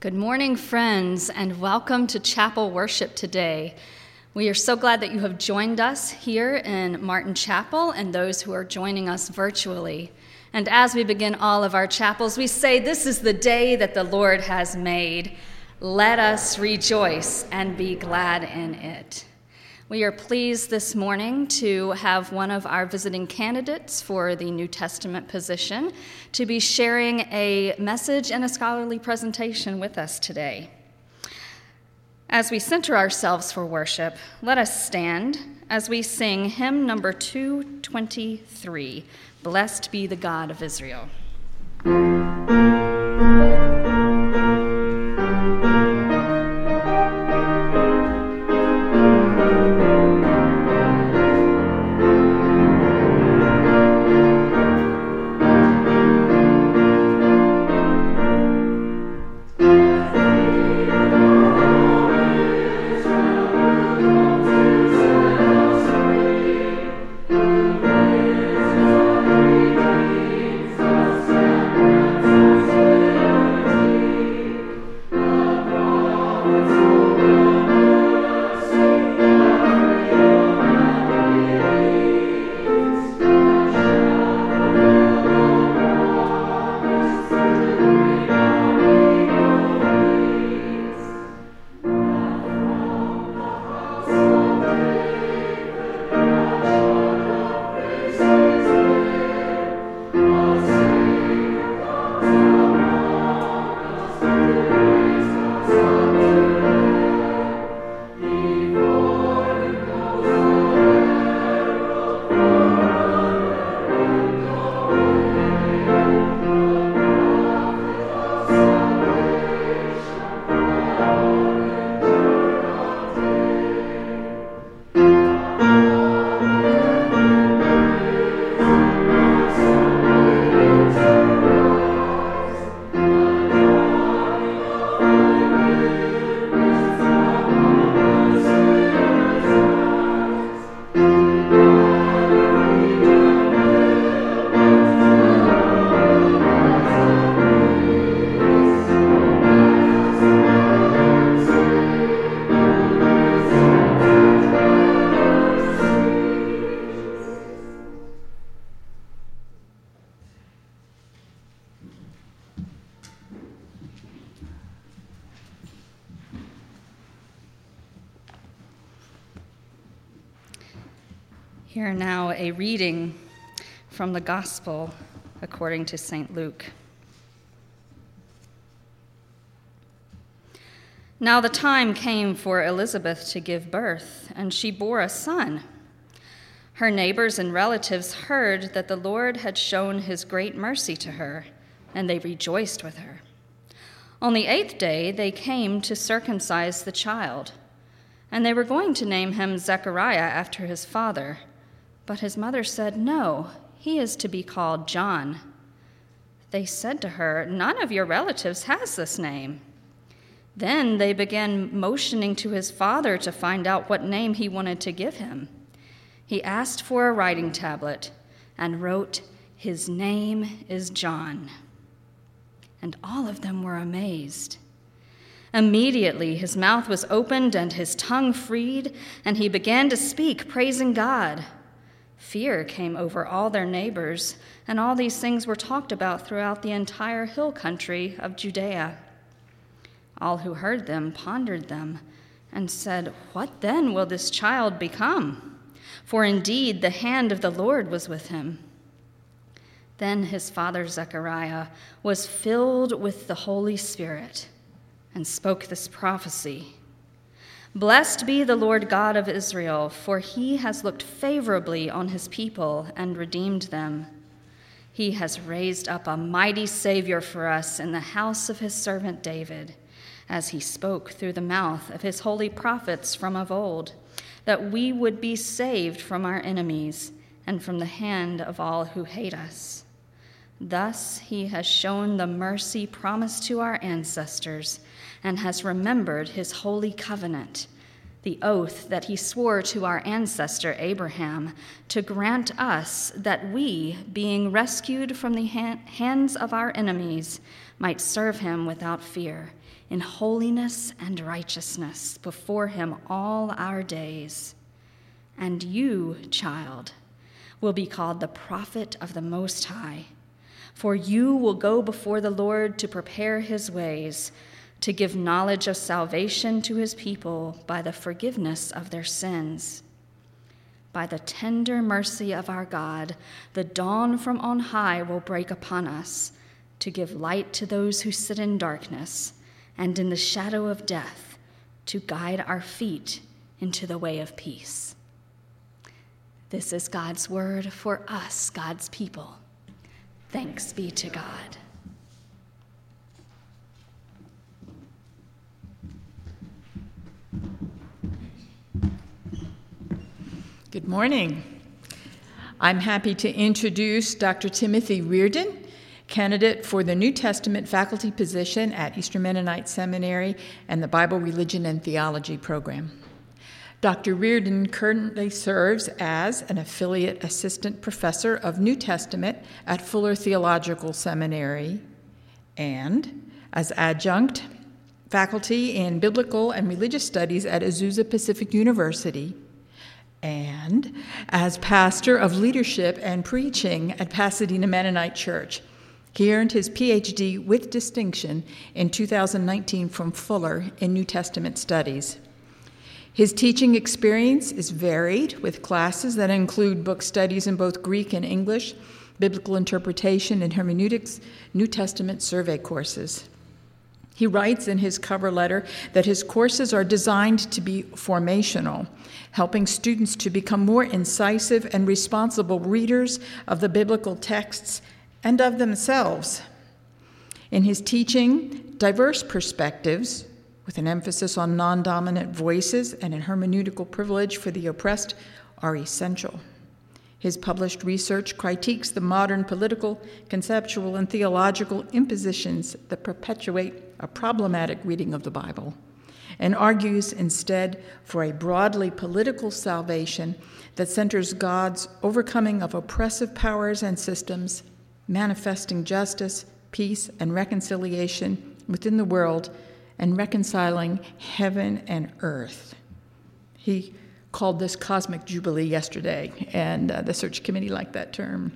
Good morning, friends, and welcome to chapel worship today. We are so glad that you have joined us here in Martin Chapel and those who are joining us virtually. And as we begin all of our chapels, we say, This is the day that the Lord has made. Let us rejoice and be glad in it. We are pleased this morning to have one of our visiting candidates for the New Testament position to be sharing a message and a scholarly presentation with us today. As we center ourselves for worship, let us stand as we sing hymn number 223 Blessed be the God of Israel. From the Gospel according to St. Luke. Now the time came for Elizabeth to give birth, and she bore a son. Her neighbors and relatives heard that the Lord had shown his great mercy to her, and they rejoiced with her. On the eighth day, they came to circumcise the child, and they were going to name him Zechariah after his father. But his mother said, No, he is to be called John. They said to her, None of your relatives has this name. Then they began motioning to his father to find out what name he wanted to give him. He asked for a writing tablet and wrote, His name is John. And all of them were amazed. Immediately his mouth was opened and his tongue freed, and he began to speak, praising God. Fear came over all their neighbors, and all these things were talked about throughout the entire hill country of Judea. All who heard them pondered them and said, What then will this child become? For indeed the hand of the Lord was with him. Then his father Zechariah was filled with the Holy Spirit and spoke this prophecy. Blessed be the Lord God of Israel, for he has looked favorably on his people and redeemed them. He has raised up a mighty Savior for us in the house of his servant David, as he spoke through the mouth of his holy prophets from of old, that we would be saved from our enemies and from the hand of all who hate us. Thus he has shown the mercy promised to our ancestors and has remembered his holy covenant, the oath that he swore to our ancestor Abraham to grant us that we, being rescued from the hands of our enemies, might serve him without fear, in holiness and righteousness before him all our days. And you, child, will be called the prophet of the Most High, for you will go before the Lord to prepare his ways to give knowledge of salvation to his people by the forgiveness of their sins. By the tender mercy of our God, the dawn from on high will break upon us to give light to those who sit in darkness and in the shadow of death, to guide our feet into the way of peace. This is God's word for us, God's people. Thanks be to God. Good morning. I'm happy to introduce Dr. Timothy Reardon, candidate for the New Testament faculty position at Eastern Mennonite Seminary and the Bible, Religion, and Theology program. Dr. Reardon currently serves as an affiliate assistant professor of New Testament at Fuller Theological Seminary and as adjunct faculty in biblical and religious studies at Azusa Pacific University and as pastor of leadership and preaching at Pasadena Mennonite Church. He earned his PhD with distinction in 2019 from Fuller in New Testament studies. His teaching experience is varied, with classes that include book studies in both Greek and English, biblical interpretation and hermeneutics, New Testament survey courses. He writes in his cover letter that his courses are designed to be formational, helping students to become more incisive and responsible readers of the biblical texts and of themselves. In his teaching, diverse perspectives, with an emphasis on non dominant voices and a hermeneutical privilege for the oppressed, are essential. His published research critiques the modern political, conceptual, and theological impositions that perpetuate a problematic reading of the Bible and argues instead for a broadly political salvation that centers God's overcoming of oppressive powers and systems, manifesting justice, peace, and reconciliation within the world, and reconciling heaven and earth. He called this Cosmic Jubilee yesterday, and uh, the search committee liked that term.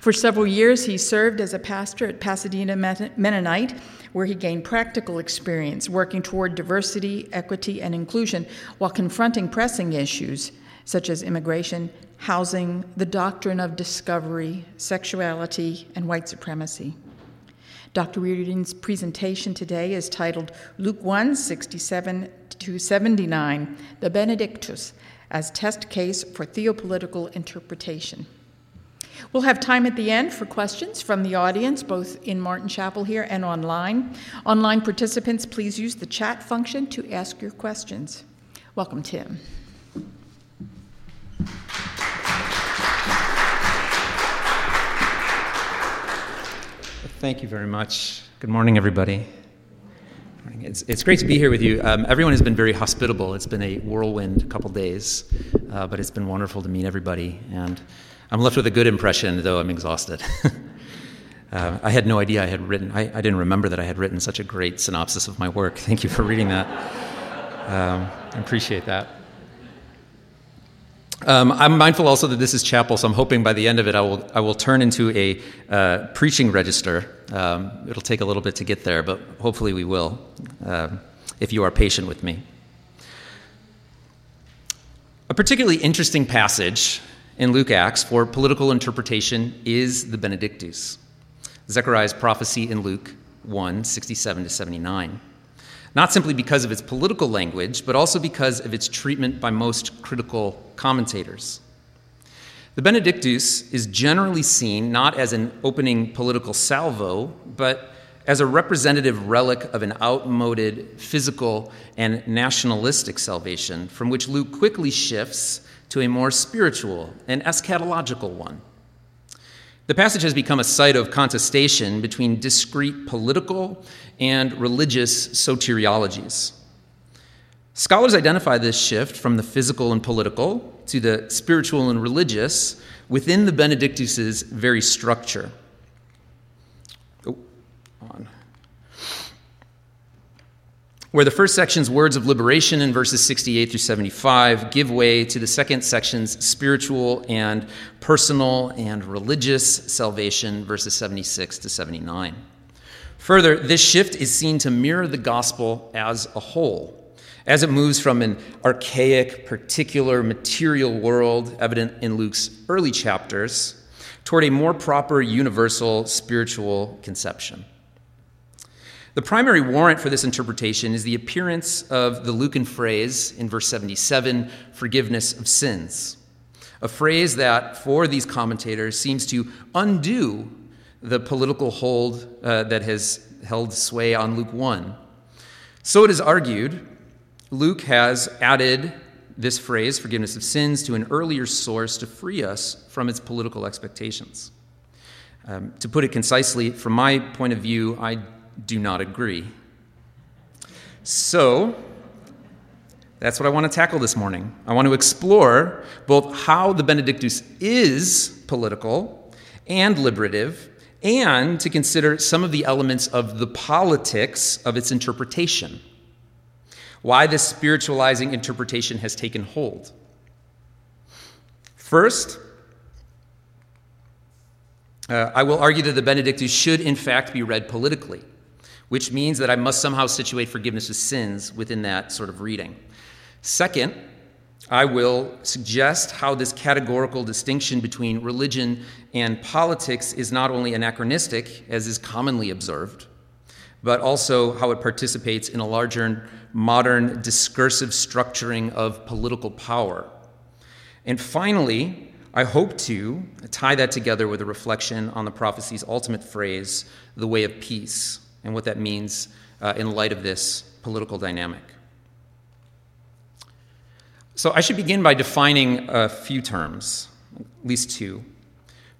For several years, he served as a pastor at Pasadena Mennonite, where he gained practical experience working toward diversity, equity, and inclusion while confronting pressing issues such as immigration, housing, the doctrine of discovery, sexuality, and white supremacy. Dr. Reardon's presentation today is titled Luke 1 67 to 79, the Benedictus, as test case for theopolitical interpretation. We'll have time at the end for questions from the audience, both in Martin Chapel here and online. Online participants, please use the chat function to ask your questions. Welcome, Tim. Thank you very much. Good morning, everybody. It's, it's great to be here with you. Um, everyone has been very hospitable. It's been a whirlwind couple days, uh, but it's been wonderful to meet everybody. And I'm left with a good impression, though I'm exhausted. uh, I had no idea I had written, I, I, didn't remember that I had written such a great synopsis of my work. Thank you for reading that. Um, I appreciate that. Um, I'm mindful also that this is chapel, so I'm hoping by the end of it I will, I will turn into a uh, preaching register. Um, it'll take a little bit to get there, but hopefully we will, uh, if you are patient with me. A particularly interesting passage in Luke Acts for political interpretation is the Benedictus, Zechariah's prophecy in Luke 1 67 to 79 not simply because of its political language, but also because of its treatment by most critical commentators. The Benedictus is generally seen not as an opening political salvo, but as a representative relic of an outmoded physical and nationalistic salvation from which Luke quickly shifts to a more spiritual and eschatological one. The passage has become a site of contestation between discrete political and religious soteriologies. Scholars identify this shift from the physical and political to the spiritual and religious within the Benedictus' very structure. Oh, on. Where the first section's words of liberation in verses 68 through 75 give way to the second section's spiritual and personal and religious salvation, verses 76 to 79. Further, this shift is seen to mirror the gospel as a whole as it moves from an archaic, particular material world, evident in Luke's early chapters, toward a more proper, universal spiritual conception. The primary warrant for this interpretation is the appearance of the Lucan phrase in verse 77 forgiveness of sins, a phrase that, for these commentators, seems to undo the political hold uh, that has held sway on Luke 1. So it is argued Luke has added this phrase, forgiveness of sins, to an earlier source to free us from its political expectations. Um, to put it concisely, from my point of view, I do not agree. So, that's what I want to tackle this morning. I want to explore both how the Benedictus is political and liberative, and to consider some of the elements of the politics of its interpretation why this spiritualizing interpretation has taken hold. First, uh, I will argue that the Benedictus should, in fact, be read politically, which means that I must somehow situate forgiveness of sins within that sort of reading. Second, I will suggest how this categorical distinction between religion and politics is not only anachronistic, as is commonly observed, but also how it participates in a larger modern discursive structuring of political power. And finally, I hope to tie that together with a reflection on the prophecy's ultimate phrase, the way of peace, and what that means uh, in light of this political dynamic. So I should begin by defining a few terms, at least two.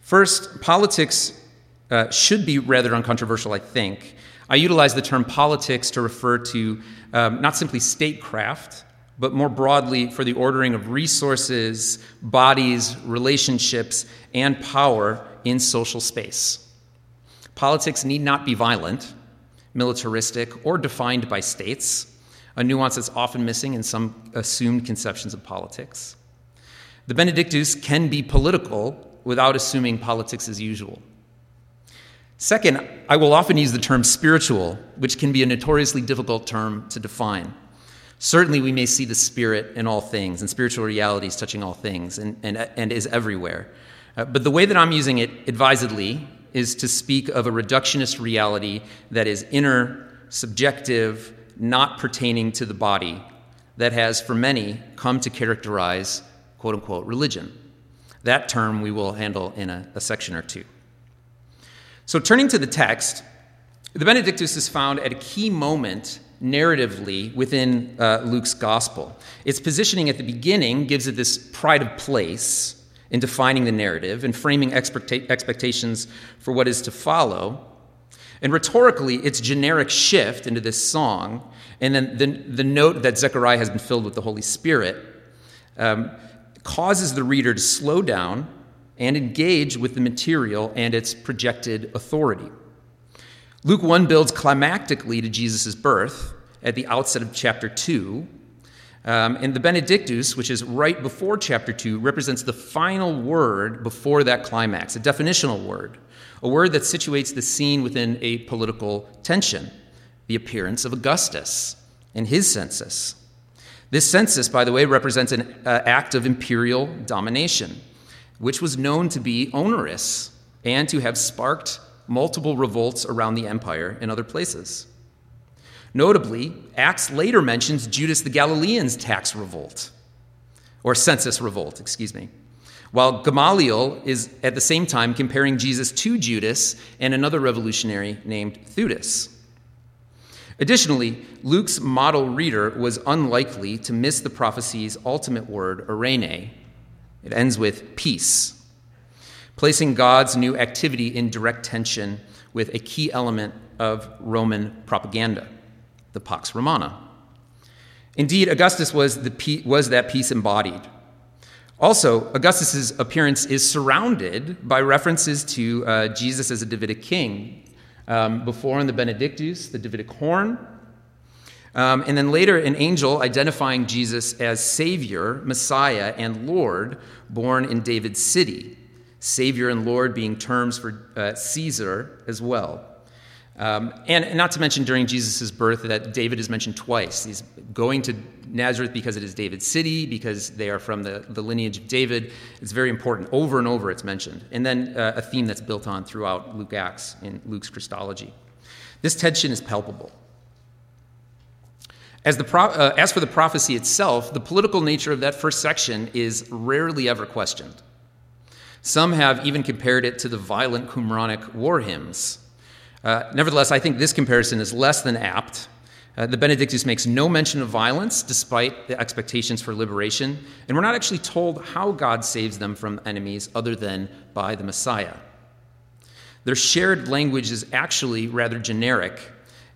First, politics uh, should be rather uncontroversial, I think, I utilize the term politics to refer to um, not simply statecraft, but more broadly for the ordering of resources, bodies, relationships, and power in social space. Politics need not be violent, militaristic, or defined by states, a nuance that's often missing in some assumed conceptions of politics. The Benedictus can be political without assuming politics as usual. Second, I will often use the term spiritual, which can be a notoriously difficult term to define. Certainly, we may see the Spirit in all things, and spiritual realities touching all things, and, and, and is everywhere. Uh, but the way that I'm using it advisedly is to speak of a reductionist reality that is inner, subjective, not pertaining to the body, that has, for many, come to characterize quote unquote religion. That term we will handle in a, a section or two. So, turning to the text, the Benedictus is found at a key moment narratively within uh, Luke's gospel. Its positioning at the beginning gives it this pride of place in defining the narrative and framing expecta- expectations for what is to follow. And rhetorically, its generic shift into this song, and then the, the note that Zechariah has been filled with the Holy Spirit, um, causes the reader to slow down and engage with the material and its projected authority. Luke 1 builds climactically to Jesus' birth at the outset of chapter 2. Um, and the Benedictus, which is right before chapter 2, represents the final word before that climax, a definitional word, a word that situates the scene within a political tension, the appearance of Augustus and his census. This census, by the way, represents an uh, act of imperial domination which was known to be onerous and to have sparked multiple revolts around the empire in other places. Notably, Acts later mentions Judas the Galilean's tax revolt, or census revolt, excuse me, while Gamaliel is at the same time comparing Jesus to Judas and another revolutionary named Theudas. Additionally, Luke's model reader was unlikely to miss the prophecy's ultimate word, eirene, it ends with peace, placing God's new activity in direct tension with a key element of Roman propaganda, the Pax Romana. Indeed, Augustus was, the, was that peace embodied. Also, Augustus's appearance is surrounded by references to uh, Jesus as a Davidic king. Um, before in the Benedictus, the Davidic horn, um, and then later, an angel identifying Jesus as Savior, Messiah, and Lord, born in David's city. Savior and Lord being terms for uh, Caesar as well. Um, and not to mention during Jesus' birth that David is mentioned twice. He's going to Nazareth because it is David's city, because they are from the, the lineage of David. It's very important. Over and over it's mentioned. And then uh, a theme that's built on throughout Luke Acts in Luke's Christology. This tension is palpable. As, the pro- uh, as for the prophecy itself, the political nature of that first section is rarely ever questioned. Some have even compared it to the violent Qumranic war hymns uh, nevertheless, I think this comparison is less than apt. Uh, the Benedictus makes no mention of violence despite the expectations for liberation, and we're not actually told how God saves them from enemies other than by the Messiah. Their shared language is actually rather generic,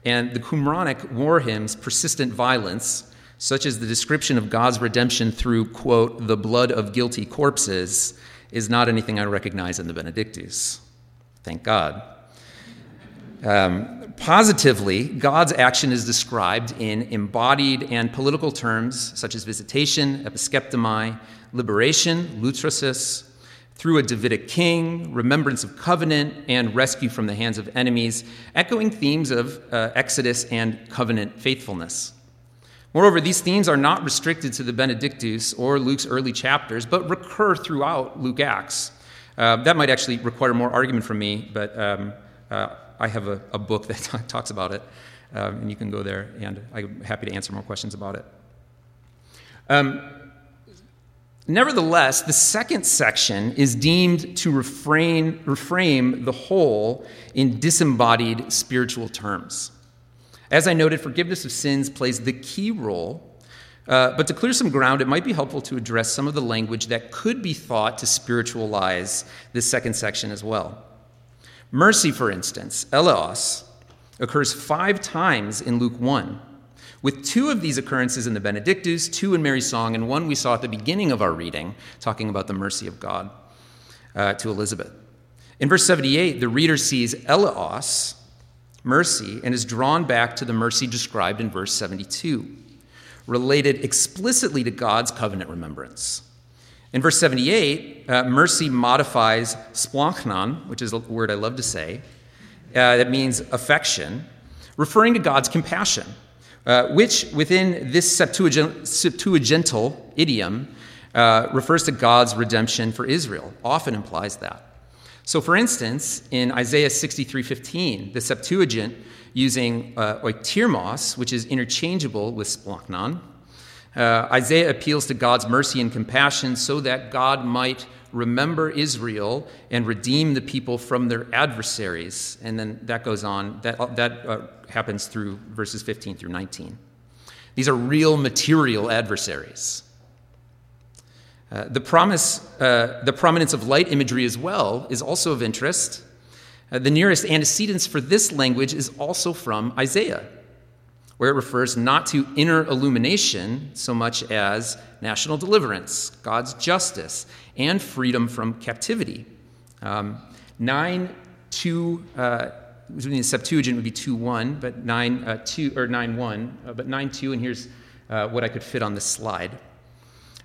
and the Qumranic war hymns' persistent violence, such as the description of God's redemption through, quote, the blood of guilty corpses, is not anything I recognize in the Benedictus. Thank God. Um, positively, God's action is described in embodied and political terms such as visitation, episkeptomai, liberation, lutrasis, through a Davidic king, remembrance of covenant, and rescue from the hands of enemies, echoing themes of uh, Exodus and covenant faithfulness. Moreover, these themes are not restricted to the Benedictus or Luke's early chapters, but recur throughout Luke Acts. Uh, that might actually require more argument from me, but um, uh, I have a, a book that talks about it, um, and you can go there, and I'm happy to answer more questions about it. Um, nevertheless, the second section is deemed to refrain, reframe the whole in disembodied spiritual terms. As I noted, forgiveness of sins plays the key role uh, but to clear some ground, it might be helpful to address some of the language that could be thought to spiritualize this second section as well. Mercy, for instance, eleos, occurs five times in Luke 1, with two of these occurrences in the Benedictus, two in Mary's song, and one we saw at the beginning of our reading, talking about the mercy of God uh, to Elizabeth. In verse 78, the reader sees eleos, mercy, and is drawn back to the mercy described in verse 72, related explicitly to God's covenant remembrance. In verse 78, uh, mercy modifies splanchnon, which is a word I love to say, uh, that means affection, referring to God's compassion, uh, which within this Septuagintal idiom uh, refers to God's redemption for Israel, often implies that. So, for instance, in Isaiah 63:15, the Septuagint using uh, which is interchangeable with splanchnon, uh, Isaiah appeals to God's mercy and compassion so that God might remember Israel and redeem the people from their adversaries. And then that goes on, that, that uh, happens through verses 15 through 19. These are real material adversaries. Uh, the, promise, uh, the prominence of light imagery as well is also of interest. Uh, the nearest antecedents for this language is also from Isaiah where it refers not to inner illumination so much as national deliverance, God's justice, and freedom from captivity. Um, 9 2, uh, the Septuagint would be 2 1, but 9 uh, 2, or 9 1, uh, but 9 2, and here's uh, what I could fit on this slide.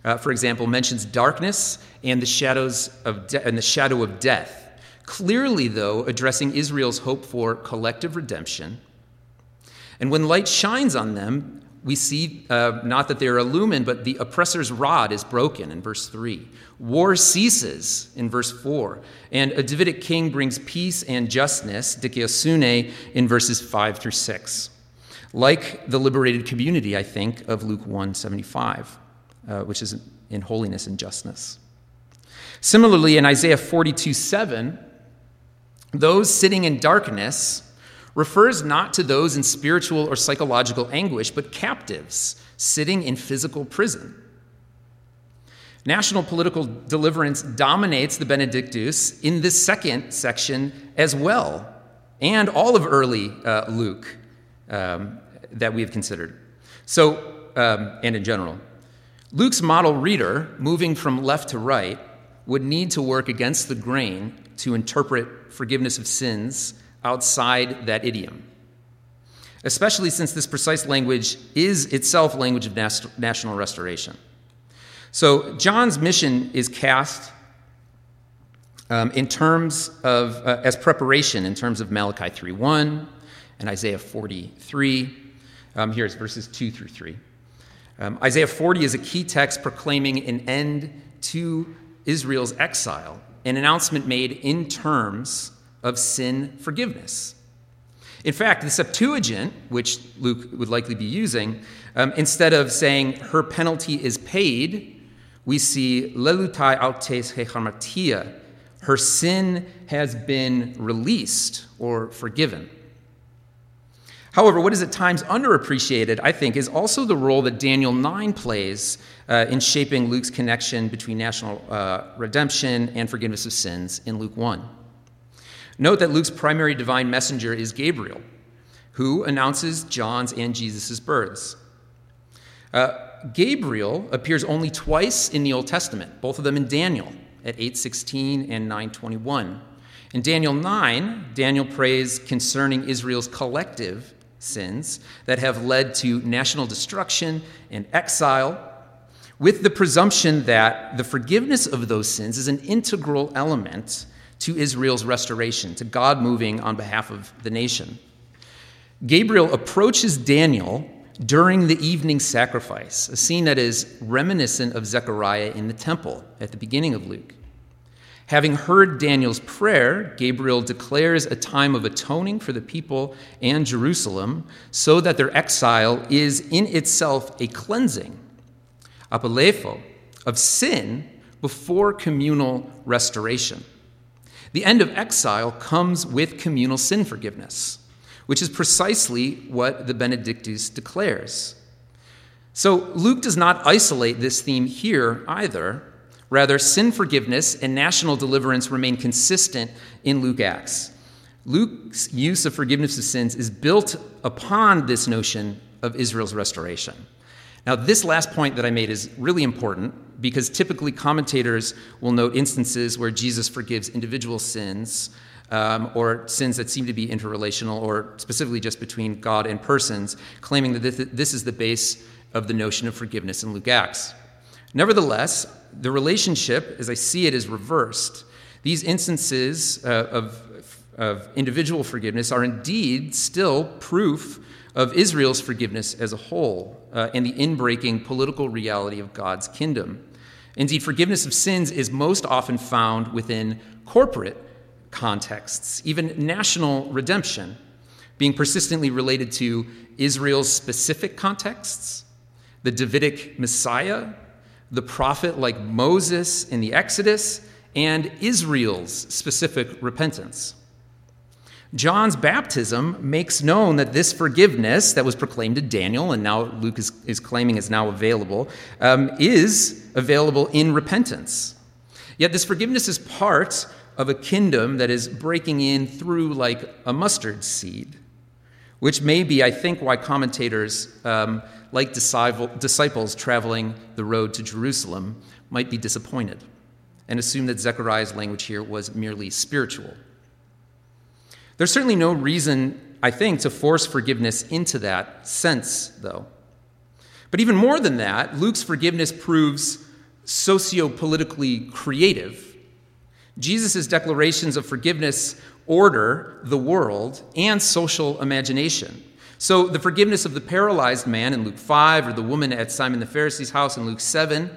Uh, for example, mentions darkness and the shadows of de- and the shadow of death. Clearly, though, addressing Israel's hope for collective redemption and when light shines on them, we see uh, not that they are illumined, but the oppressor's rod is broken in verse 3. War ceases in verse 4. And a Davidic king brings peace and justness, dikaiosune, in verses 5 through 6. Like the liberated community, I think, of Luke 175, uh, which is in holiness and justness. Similarly, in Isaiah 42 7, those sitting in darkness refers not to those in spiritual or psychological anguish, but captives sitting in physical prison. National political deliverance dominates the Benedictus in this second section as well, and all of early uh, Luke um, that we have considered. So, um, and in general. Luke's model reader, moving from left to right, would need to work against the grain to interpret forgiveness of sins outside that idiom, especially since this precise language is itself language of national restoration. So, John's mission is cast um, in terms of, uh, as preparation in terms of Malachi 3.1 and Isaiah 43. Um, here's verses 2 through 3. Um, Isaiah 40 is a key text proclaiming an end to Israel's exile, an announcement made in terms of sin forgiveness. In fact, the Septuagint, which Luke would likely be using, um, instead of saying her penalty is paid, we see lelutai autes he hamartia, her sin has been released or forgiven. However, what is at times underappreciated, I think, is also the role that Daniel 9 plays uh, in shaping Luke's connection between national uh, redemption and forgiveness of sins in Luke 1. Note that Luke's primary divine messenger is Gabriel, who announces John's and Jesus' births. Uh, Gabriel appears only twice in the Old Testament, both of them in Daniel at 8:16 and 9:21. In Daniel 9, Daniel prays concerning Israel's collective sins that have led to national destruction and exile, with the presumption that the forgiveness of those sins is an integral element to Israel's restoration, to God moving on behalf of the nation. Gabriel approaches Daniel during the evening sacrifice, a scene that is reminiscent of Zechariah in the temple at the beginning of Luke. Having heard Daniel's prayer, Gabriel declares a time of atoning for the people and Jerusalem so that their exile is in itself a cleansing, apolepho, of sin before communal restoration. The end of exile comes with communal sin forgiveness, which is precisely what the Benedictus declares. So Luke does not isolate this theme here either. Rather, sin forgiveness and national deliverance remain consistent in Luke Acts. Luke's use of forgiveness of sins is built upon this notion of Israel's restoration. Now, this last point that I made is really important because typically commentators will note instances where Jesus forgives individual sins um, or sins that seem to be interrelational or specifically just between God and persons, claiming that this is the base of the notion of forgiveness in Luke Acts. Nevertheless, the relationship, as I see it, is reversed. These instances uh, of, of individual forgiveness are indeed still proof of Israel's forgiveness as a whole uh, and the inbreaking political reality of God's kingdom. Indeed, forgiveness of sins is most often found within corporate contexts, even national redemption, being persistently related to Israel's specific contexts, the Davidic Messiah, the prophet like Moses in the Exodus, and Israel's specific repentance. John's baptism makes known that this forgiveness that was proclaimed to Daniel, and now Luke is, is claiming is now available, um, is available in repentance. Yet this forgiveness is part of a kingdom that is breaking in through like a mustard seed, which may be, I think, why commentators, um, like disciple, disciples traveling the road to Jerusalem, might be disappointed and assume that Zechariah's language here was merely spiritual. There's certainly no reason, I think, to force forgiveness into that sense, though. But even more than that, Luke's forgiveness proves socio politically creative. Jesus' declarations of forgiveness order the world and social imagination. So, the forgiveness of the paralyzed man in Luke 5 or the woman at Simon the Pharisee's house in Luke 7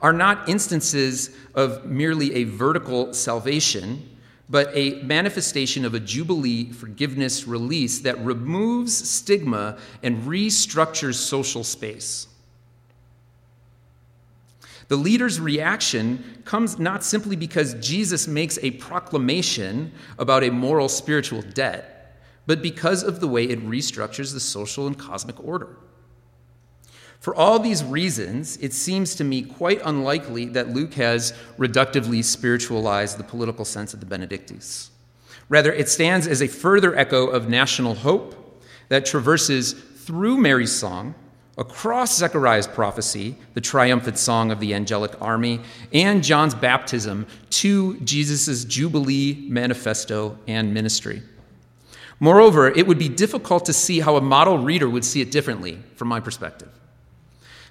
are not instances of merely a vertical salvation, but a manifestation of a Jubilee forgiveness release that removes stigma and restructures social space. The leader's reaction comes not simply because Jesus makes a proclamation about a moral spiritual debt, but because of the way it restructures the social and cosmic order. For all these reasons, it seems to me quite unlikely that Luke has reductively spiritualized the political sense of the Benedictus. Rather, it stands as a further echo of national hope that traverses through Mary's song across Zechariah's prophecy, the triumphant song of the angelic army, and John's baptism to Jesus' Jubilee manifesto and ministry. Moreover, it would be difficult to see how a model reader would see it differently from my perspective.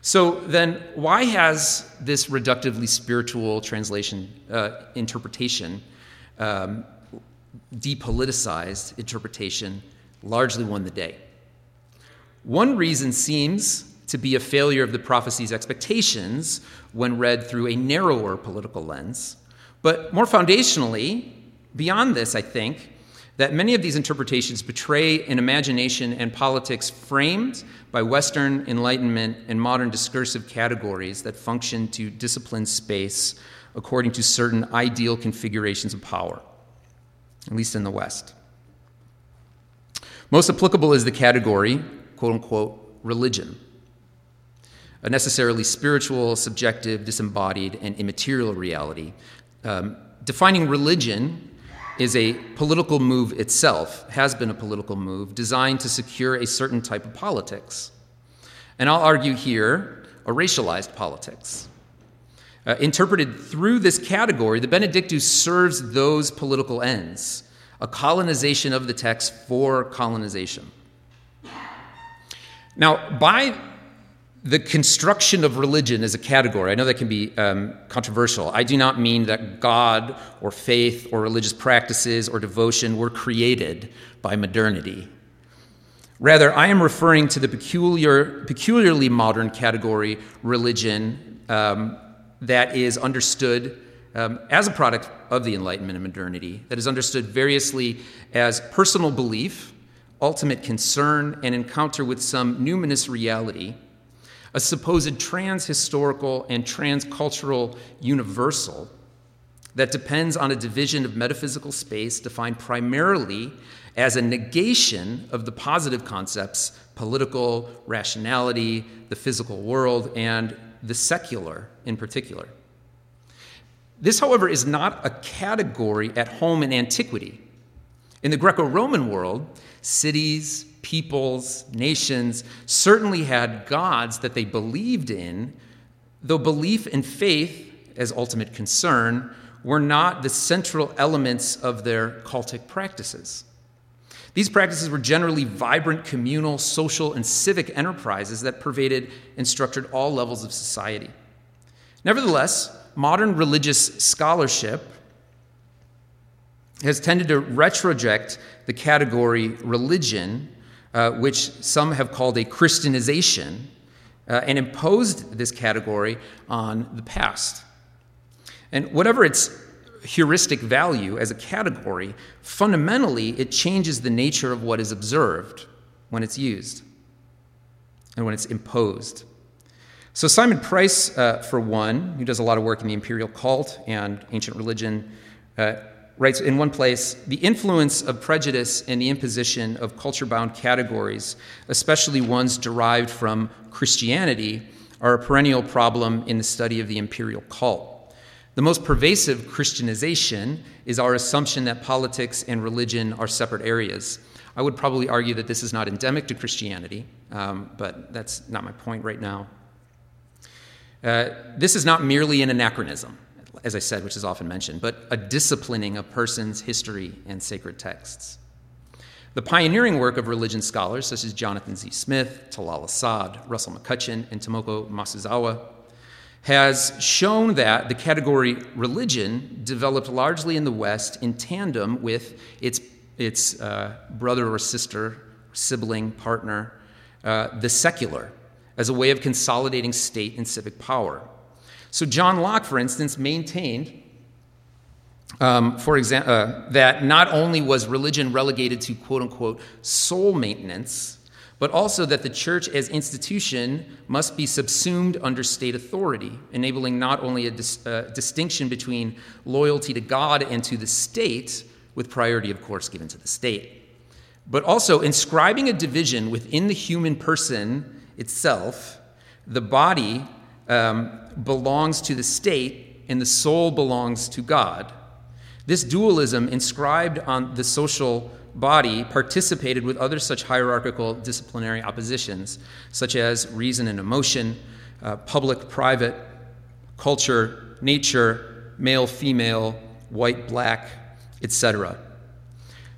So then, why has this reductively spiritual translation uh, interpretation, um, depoliticized interpretation, largely won the day? One reason seems to be a failure of the prophecy's expectations when read through a narrower political lens. But more foundationally, beyond this, I think, that many of these interpretations betray an imagination and politics framed by Western Enlightenment and modern discursive categories that function to discipline space according to certain ideal configurations of power, at least in the West. Most applicable is the category, quote unquote, religion, a necessarily spiritual, subjective, disembodied, and immaterial reality. Um, defining religion is a political move itself, has been a political move designed to secure a certain type of politics. And I'll argue here a racialized politics. Uh, interpreted through this category, the Benedictus serves those political ends, a colonization of the text for colonization. Now, by the construction of religion as a category, I know that can be um, controversial. I do not mean that God or faith or religious practices or devotion were created by modernity. Rather, I am referring to the peculiar, peculiarly modern category, religion, um, that is understood um, as a product of the Enlightenment and modernity, that is understood variously as personal belief, ultimate concern, and encounter with some numinous reality a supposed trans historical and transcultural universal that depends on a division of metaphysical space defined primarily as a negation of the positive concepts political, rationality, the physical world, and the secular in particular. This, however, is not a category at home in antiquity. In the Greco Roman world, cities, peoples, nations certainly had gods that they believed in, though belief and faith, as ultimate concern, were not the central elements of their cultic practices. These practices were generally vibrant communal, social, and civic enterprises that pervaded and structured all levels of society. Nevertheless, modern religious scholarship has tended to retroject the category religion uh, which some have called a Christianization, uh, and imposed this category on the past. And whatever its heuristic value as a category, fundamentally it changes the nature of what is observed when it's used and when it's imposed. So, Simon Price, uh, for one, who does a lot of work in the imperial cult and ancient religion, uh, writes in one place the influence of prejudice and the imposition of culture bound categories, especially ones derived from Christianity, are a perennial problem in the study of the imperial cult. The most pervasive Christianization is our assumption that politics and religion are separate areas. I would probably argue that this is not endemic to Christianity, um, but that's not my point right now. Uh, this is not merely an anachronism as I said, which is often mentioned, but a disciplining of persons, history, and sacred texts. The pioneering work of religion scholars such as Jonathan Z. Smith, Talal Asad, Russell McCutcheon, and Tomoko Masuzawa has shown that the category religion developed largely in the West in tandem with its, its uh, brother or sister, sibling, partner, uh, the secular, as a way of consolidating state and civic power. So, John Locke, for instance, maintained, um, for example, uh, that not only was religion relegated to quote unquote soul maintenance, but also that the church as institution must be subsumed under state authority, enabling not only a dis- uh, distinction between loyalty to God and to the state, with priority, of course, given to the state, but also inscribing a division within the human person itself, the body um, belongs to the state and the soul belongs to God. This dualism inscribed on the social body participated with other such hierarchical disciplinary oppositions, such as reason and emotion, uh, public private, culture, nature, male female, white black, etc.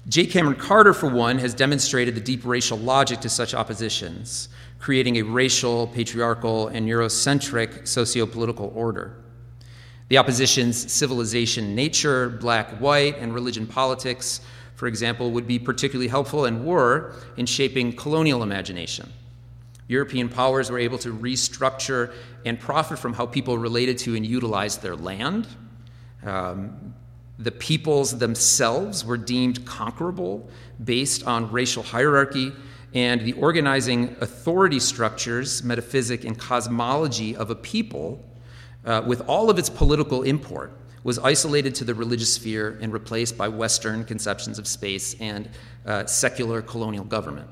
J. Kameron Carter, for one, has demonstrated the deep racial logic to such oppositions, creating a racial, patriarchal, and Eurocentric socio political order. The opposition's civilization nature, black white, and religion politics, for example, would be particularly helpful and were in shaping colonial imagination. European powers were able to restructure and profit from how people related to and utilized their land. Um, the peoples themselves were deemed conquerable based on racial hierarchy, and the organizing authority structures, metaphysic, and cosmology of a people uh, with all of its political import, was isolated to the religious sphere and replaced by Western conceptions of space and uh, secular colonial government.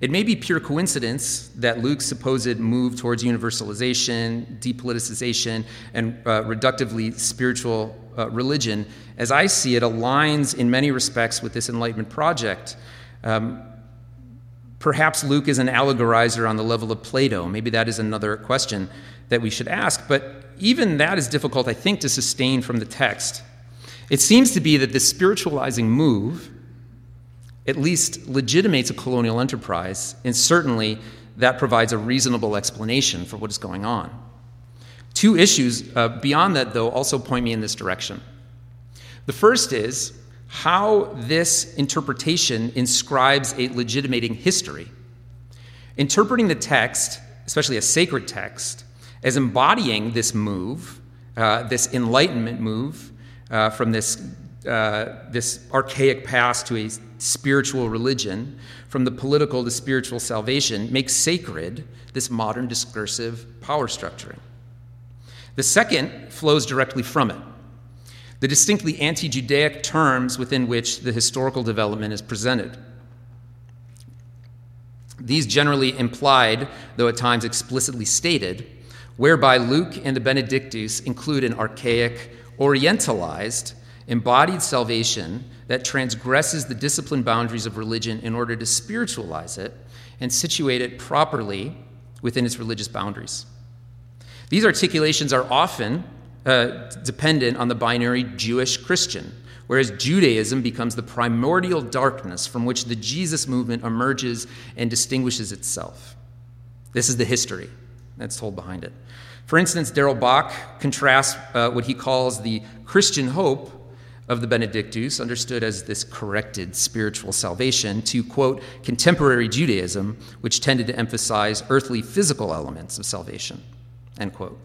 It may be pure coincidence that Luke's supposed move towards universalization, depoliticization, and uh, reductively spiritual uh, religion, as I see it, aligns in many respects with this Enlightenment project. Um, perhaps Luke is an allegorizer on the level of Plato. Maybe that is another question that we should ask, but even that is difficult, I think, to sustain from the text. It seems to be that this spiritualizing move at least legitimates a colonial enterprise, and certainly that provides a reasonable explanation for what is going on. Two issues uh, beyond that, though, also point me in this direction. The first is how this interpretation inscribes a legitimating history. Interpreting the text, especially a sacred text, as embodying this move, uh, this enlightenment move uh, from this, uh, this archaic past to a spiritual religion, from the political to spiritual salvation, makes sacred this modern discursive power structuring. The second flows directly from it. The distinctly anti Judaic terms within which the historical development is presented. These generally implied, though at times explicitly stated, whereby Luke and the Benedictus include an archaic, orientalized, embodied salvation that transgresses the disciplined boundaries of religion in order to spiritualize it and situate it properly within its religious boundaries. These articulations are often uh, dependent on the binary Jewish Christian, whereas Judaism becomes the primordial darkness from which the Jesus movement emerges and distinguishes itself. This is the history that's told behind it. For instance, Darrell Bock contrasts uh, what he calls the Christian hope of the Benedictus, understood as this corrected spiritual salvation, to, quote, contemporary Judaism, which tended to emphasize earthly physical elements of salvation, end quote.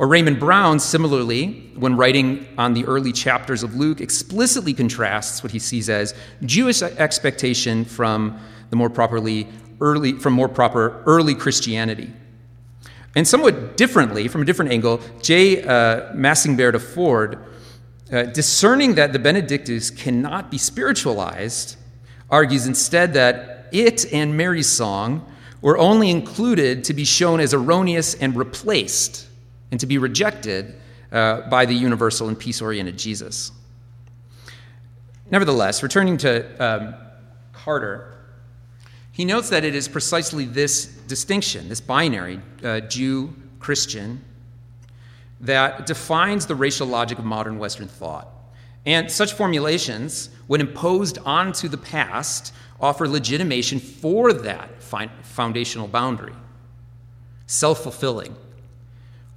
Or Raymond Brown, similarly, when writing on the early chapters of Luke, explicitly contrasts what he sees as Jewish expectation from the more properly early, from more proper early Christianity. And somewhat differently, from a different angle, J. Uh, Massyngbaerde Ford, uh, discerning that the Benedictus cannot be spiritualized, argues instead that it and Mary's song were only included to be shown as erroneous and replaced, and to be rejected uh, by the universal and peace oriented Jesus. Nevertheless, returning to um, Carter, he notes that it is precisely this distinction, this binary, uh, Jew, Christian, that defines the racial logic of modern Western thought. And such formulations, when imposed onto the past, offer legitimation for that foundational boundary. Self fulfilling.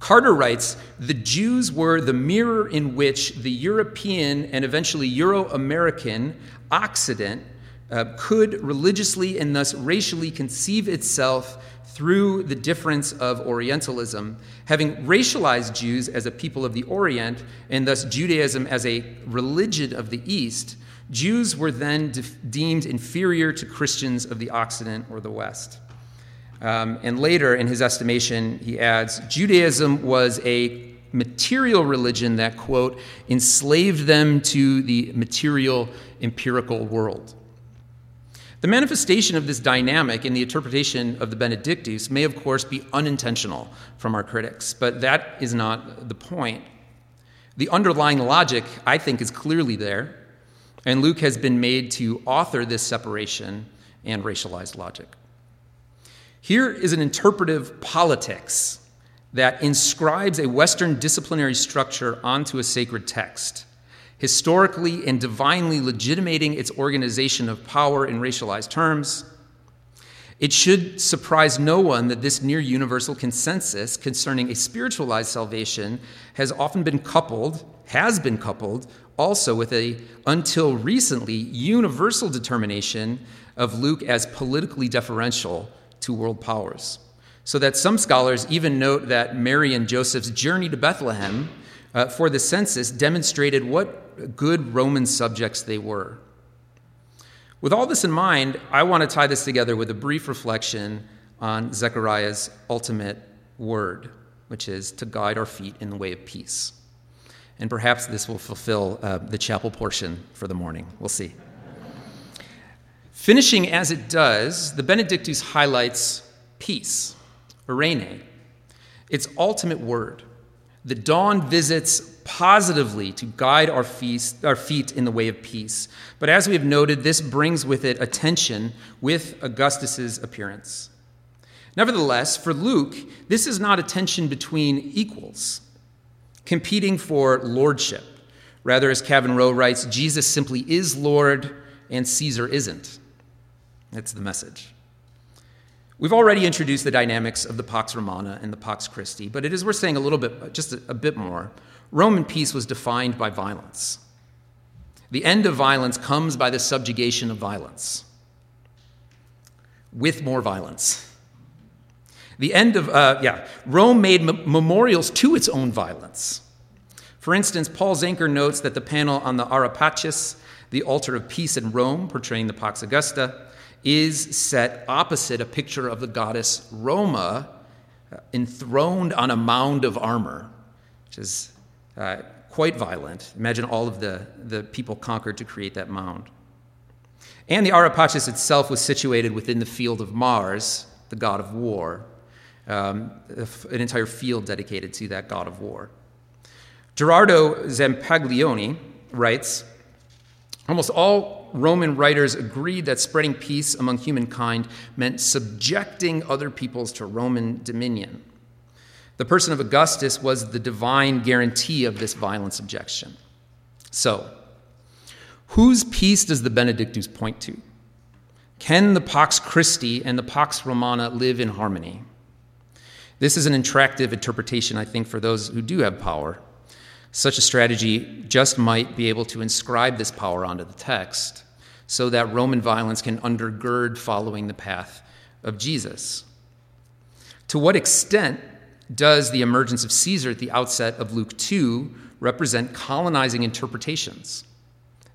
Carter writes The Jews were the mirror in which the European and eventually Euro American Occident uh, could religiously and thus racially conceive itself through the difference of Orientalism, having racialized Jews as a people of the Orient and thus Judaism as a religion of the East, Jews were then de- deemed inferior to Christians of the Occident or the West. Um, and later, in his estimation, he adds Judaism was a material religion that, quote, enslaved them to the material empirical world. The manifestation of this dynamic in the interpretation of the Benedictus may, of course, be unintentional from our critics, but that is not the point. The underlying logic, I think, is clearly there. And Luke has been made to author this separation and racialized logic. Here is an interpretive politics that inscribes a Western disciplinary structure onto a sacred text, historically and divinely legitimating its organization of power in racialized terms. It should surprise no one that this near universal consensus concerning a spiritualized salvation has often been coupled, has been coupled, also with a, until recently, universal determination of Luke as politically deferential to world powers. So that some scholars even note that Mary and Joseph's journey to Bethlehem uh, for the census demonstrated what good Roman subjects they were. With all this in mind, I want to tie this together with a brief reflection on Zechariah's ultimate word, which is to guide our feet in the way of peace. And perhaps this will fulfill uh, the chapel portion for the morning. We'll see. Finishing as it does, the Benedictus highlights peace, eirene, its ultimate word. The dawn visits positively to guide our, feast, our feet in the way of peace. But as we have noted, this brings with it a tension with Augustus's appearance. Nevertheless, for Luke, this is not a tension between equals, competing for lordship. Rather, as Kavin Rowe writes, Jesus simply is Lord and Caesar isn't. That's the message. We've already introduced the dynamics of the Pax Romana and the Pax Christi, but it is worth saying a little bit, just a, a bit more. Roman peace was defined by violence. The end of violence comes by the subjugation of violence, with more violence. The end of, uh, yeah, Rome made m- memorials to its own violence. For instance, Paul Zanker notes that the panel on the Ara Pacis, the altar of peace in Rome, portraying the Pax Augusta, is set opposite a picture of the goddess Roma uh, enthroned on a mound of armor, which is uh, quite violent. Imagine all of the, the people conquered to create that mound. And the Ara Pacis itself was situated within the field of Mars, the god of war, um, an entire field dedicated to that god of war. Gerardo Zampaglione writes Almost all Roman writers agreed that spreading peace among humankind meant subjecting other peoples to Roman dominion. The person of Augustus was the divine guarantee of this violent subjection. So, whose peace does the Benedictus point to? Can the Pax Christi and the Pax Romana live in harmony? This is an attractive interpretation, I think, for those who do have power such a strategy just might be able to inscribe this power onto the text so that Roman violence can undergird following the path of Jesus. To what extent does the emergence of Caesar at the outset of Luke 2 represent colonizing interpretations?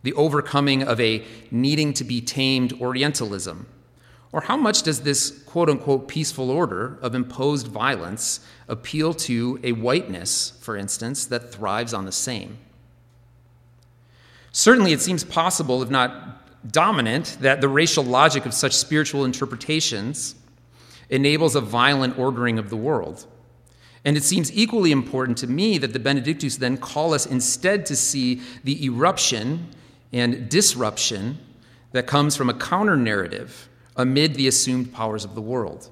The overcoming of a needing to be tamed Orientalism or how much does this quote unquote peaceful order of imposed violence appeal to a whiteness, for instance, that thrives on the same? Certainly, it seems possible, if not dominant, that the racial logic of such spiritual interpretations enables a violent ordering of the world. And it seems equally important to me that the Benedictus then call us instead to see the eruption and disruption that comes from a counter narrative amid the assumed powers of the world.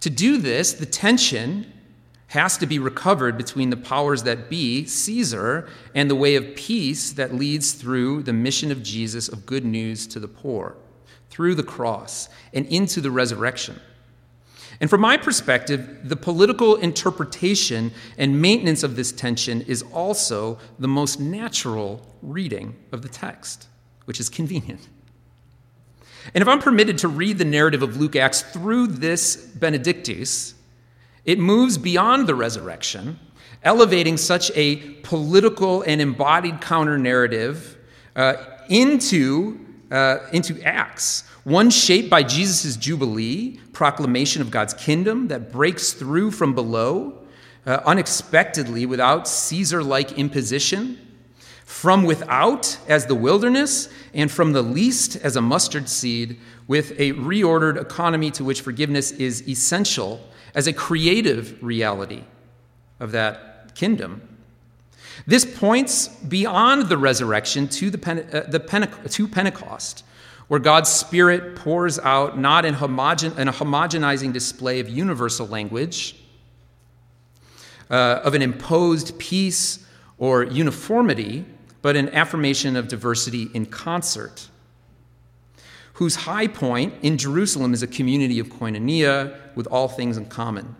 To do this, the tension has to be recovered between the powers that be, Caesar, and the way of peace that leads through the mission of Jesus of good news to the poor, through the cross, and into the resurrection. And from my perspective, the political interpretation and maintenance of this tension is also the most natural reading of the text, which is convenient. And if I'm permitted to read the narrative of Luke Acts through this Benedictus, it moves beyond the resurrection, elevating such a political and embodied counter narrative uh, into, uh, into Acts. One shaped by Jesus' Jubilee, proclamation of God's kingdom that breaks through from below uh, unexpectedly without Caesar like imposition from without as the wilderness, and from the least as a mustard seed, with a reordered economy to which forgiveness is essential as a creative reality of that kingdom. This points beyond the resurrection to, the, uh, the Pente- to Pentecost, where God's Spirit pours out not in, homogen- in a homogenizing display of universal language, uh, of an imposed peace or uniformity, but an affirmation of diversity in concert whose high point in Jerusalem is a community of koinonia with all things in common.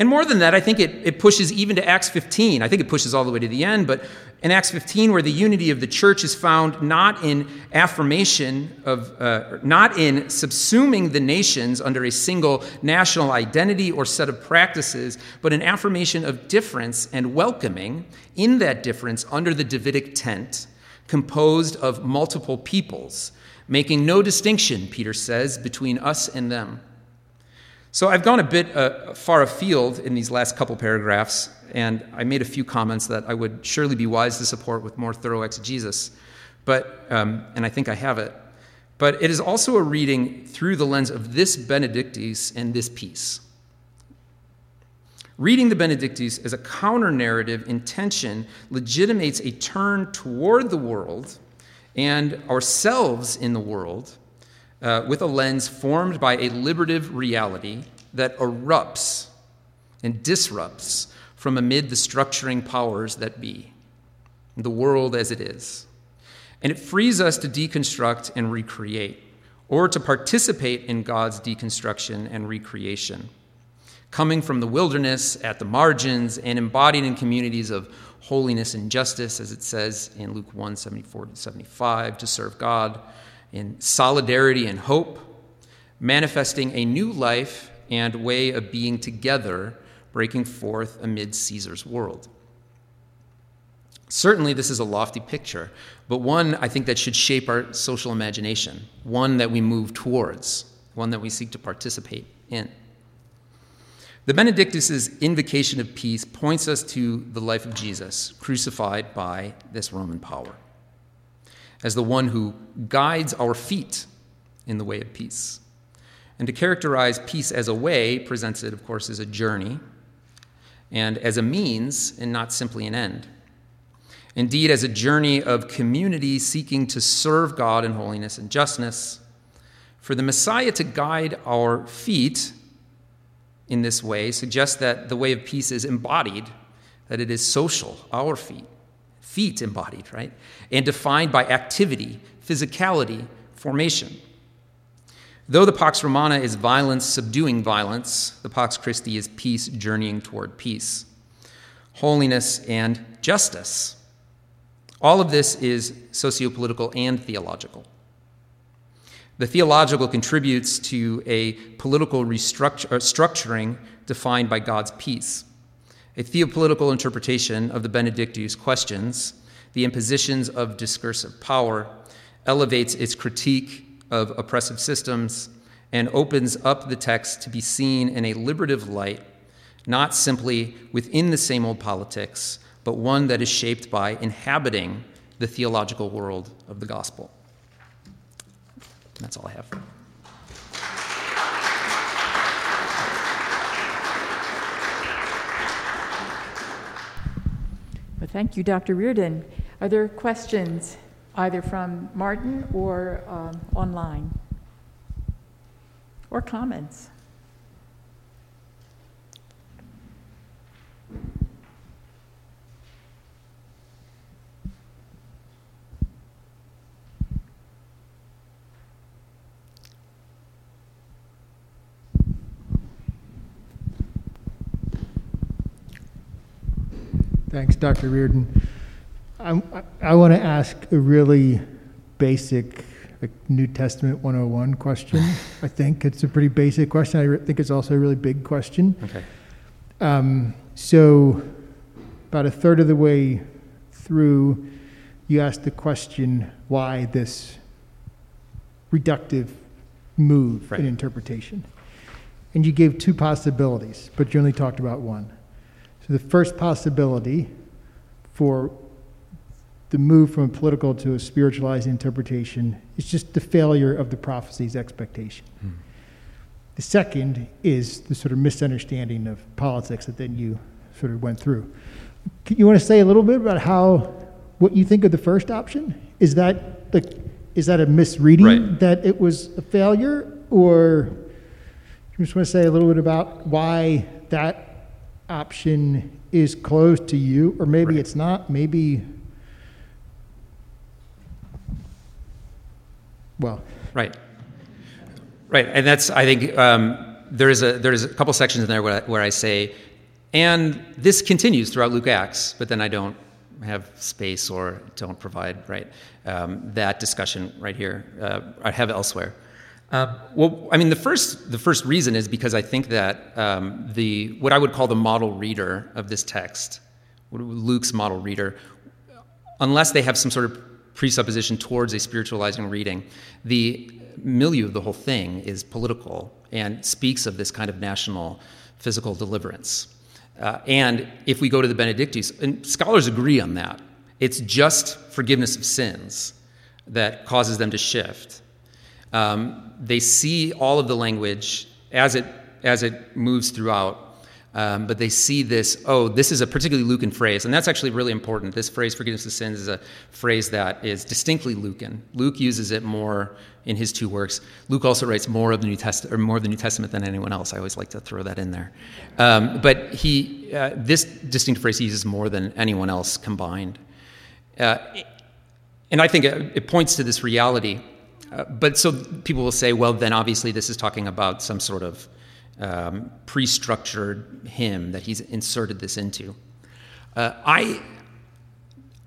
And more than that, I think it, it pushes even to Acts 15. I think it pushes all the way to the end, but in Acts 15, where the unity of the church is found not in affirmation of, uh, not in subsuming the nations under a single national identity or set of practices, but an affirmation of difference and welcoming in that difference under the Davidic tent, composed of multiple peoples making no distinction, Peter says, between us and them. So I've gone a bit uh, far afield in these last couple paragraphs, and I made a few comments that I would surely be wise to support with more thorough exegesis, but, um, and I think I have it. But it is also a reading through the lens of this Benedictus and this piece. Reading the Benedictus as a counter narrative intention legitimates a turn toward the world and ourselves in the world uh, with a lens formed by a liberative reality that erupts and disrupts from amid the structuring powers that be, the world as it is. And it frees us to deconstruct and recreate, or to participate in God's deconstruction and recreation, coming from the wilderness, at the margins, and embodied in communities of holiness and justice, as it says in Luke 1 74 to 75, to serve God in solidarity and hope, manifesting a new life and way of being together, breaking forth amid Caesar's world. Certainly, this is a lofty picture, but one I think that should shape our social imagination, one that we move towards, one that we seek to participate in. The Benedictus' invocation of peace points us to the life of Jesus, crucified by this Roman power, as the one who guides our feet in the way of peace. And to characterize peace as a way presents it, of course, as a journey and as a means and not simply an end. Indeed, as a journey of community seeking to serve God in holiness and justness. For the Messiah to guide our feet in this way suggests that the way of peace is embodied, that it is social, our feet, feet embodied, right? And defined by activity, physicality, formation. Though the Pax Romana is violence subduing violence, the Pax Christi is peace journeying toward peace, holiness, and justice. All of this is sociopolitical and theological. The theological contributes to a political restructuring uh, defined by God's peace. A theopolitical interpretation of the Benedictus questions the impositions of discursive power, elevates its critique of oppressive systems, and opens up the text to be seen in a liberative light, not simply within the same old politics, but one that is shaped by inhabiting the theological world of the gospel. That's all I have. Well, thank you, Dr. Reardon. Are there questions either from Martin or um, online? Or comments? Thanks, Dr. Reardon. I, I want to ask a really basic like New Testament 101 question. I think it's a pretty basic question. I re- think it's also a really big question. Okay. Um, so, about a third of the way through, you asked the question why this reductive move right. in interpretation. And you gave two possibilities, but you only talked about one. So the first possibility for the move from a political to a spiritualized interpretation is just the failure of the prophecy's expectation. Hmm. The second is the sort of misunderstanding of politics that then you sort of went through. you want to say a little bit about how what you think of the first option? Is that the is that a misreading Right. that it was a failure, or you just want to say a little bit about why that option is closed to you, or maybe Right. it's not. Maybe, well, Right. Right, and that's I think um, there is a there's a couple sections in there where I, where I say, and this continues throughout Luke Acts, but then I don't have space or don't provide right um, that discussion right here. Uh, I have elsewhere. Uh, well, I mean, the first the first reason is because I think that um, the what I would call the model reader of this text, Luke's model reader, unless they have some sort of presupposition towards a spiritualizing reading, the milieu of the whole thing is political and speaks of this kind of national physical deliverance. Uh, and if we go to the Benedictus, and scholars agree on that, it's just forgiveness of sins that causes them to shift. Um, they see all of the language as it as it moves throughout um, but they see this, oh, this is a particularly Lucan phrase, and that's actually really important. This phrase, forgiveness of sins, is a phrase that is distinctly Lucan. Luke uses it more in his two works. Luke also writes more of the New Testament, or more of the New Testament than anyone else. I always like to throw that in there. Um, but he, uh, this distinct phrase he uses more than anyone else combined. Uh, and I think it, it points to this reality. Uh, but so people will say, well, then obviously this is talking about some sort of um, pre-structured hymn that he's inserted this into. Uh, I,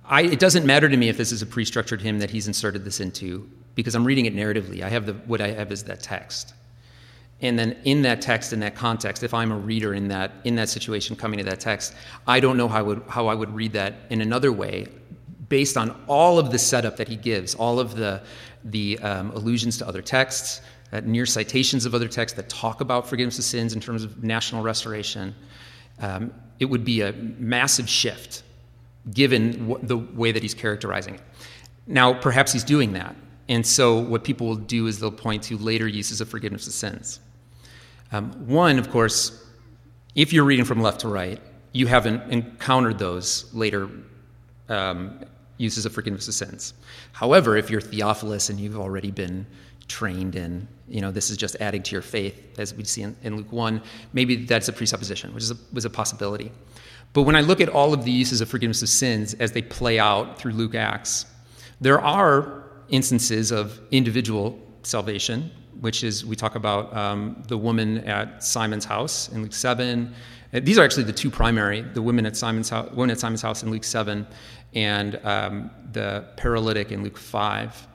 I, it doesn't matter to me if this is a pre-structured hymn that he's inserted this into because I'm reading it narratively. I have the what I have is that text, and then in that text, in that context, if I'm a reader in that in that situation coming to that text, I don't know how I would how I would read that in another way, based on all of the setup that he gives, all of the the um, allusions to other texts, uh, near citations of other texts that talk about forgiveness of sins in terms of national restoration. Um, it would be a massive shift given wh- the way that he's characterizing it. Now, perhaps he's doing that. And so, what people will do is they'll point to later uses of forgiveness of sins. Um, one, of course, if you're reading from left to right, you haven't encountered those later um, uses of forgiveness of sins. However, if you're Theophilus and you've already been trained in, you know, this is just adding to your faith, as we see in, in Luke 1, maybe that's a presupposition, which is a, was a possibility. But when I look at all of the uses of forgiveness of sins as they play out through Luke Acts, there are instances of individual salvation, which is, we talk about um, the woman at Simon's house in Luke 7. Uh, These are actually the two primary the women at Simon's house, woman at Simon's house in Luke 7, and um, the paralytic in Luke 5.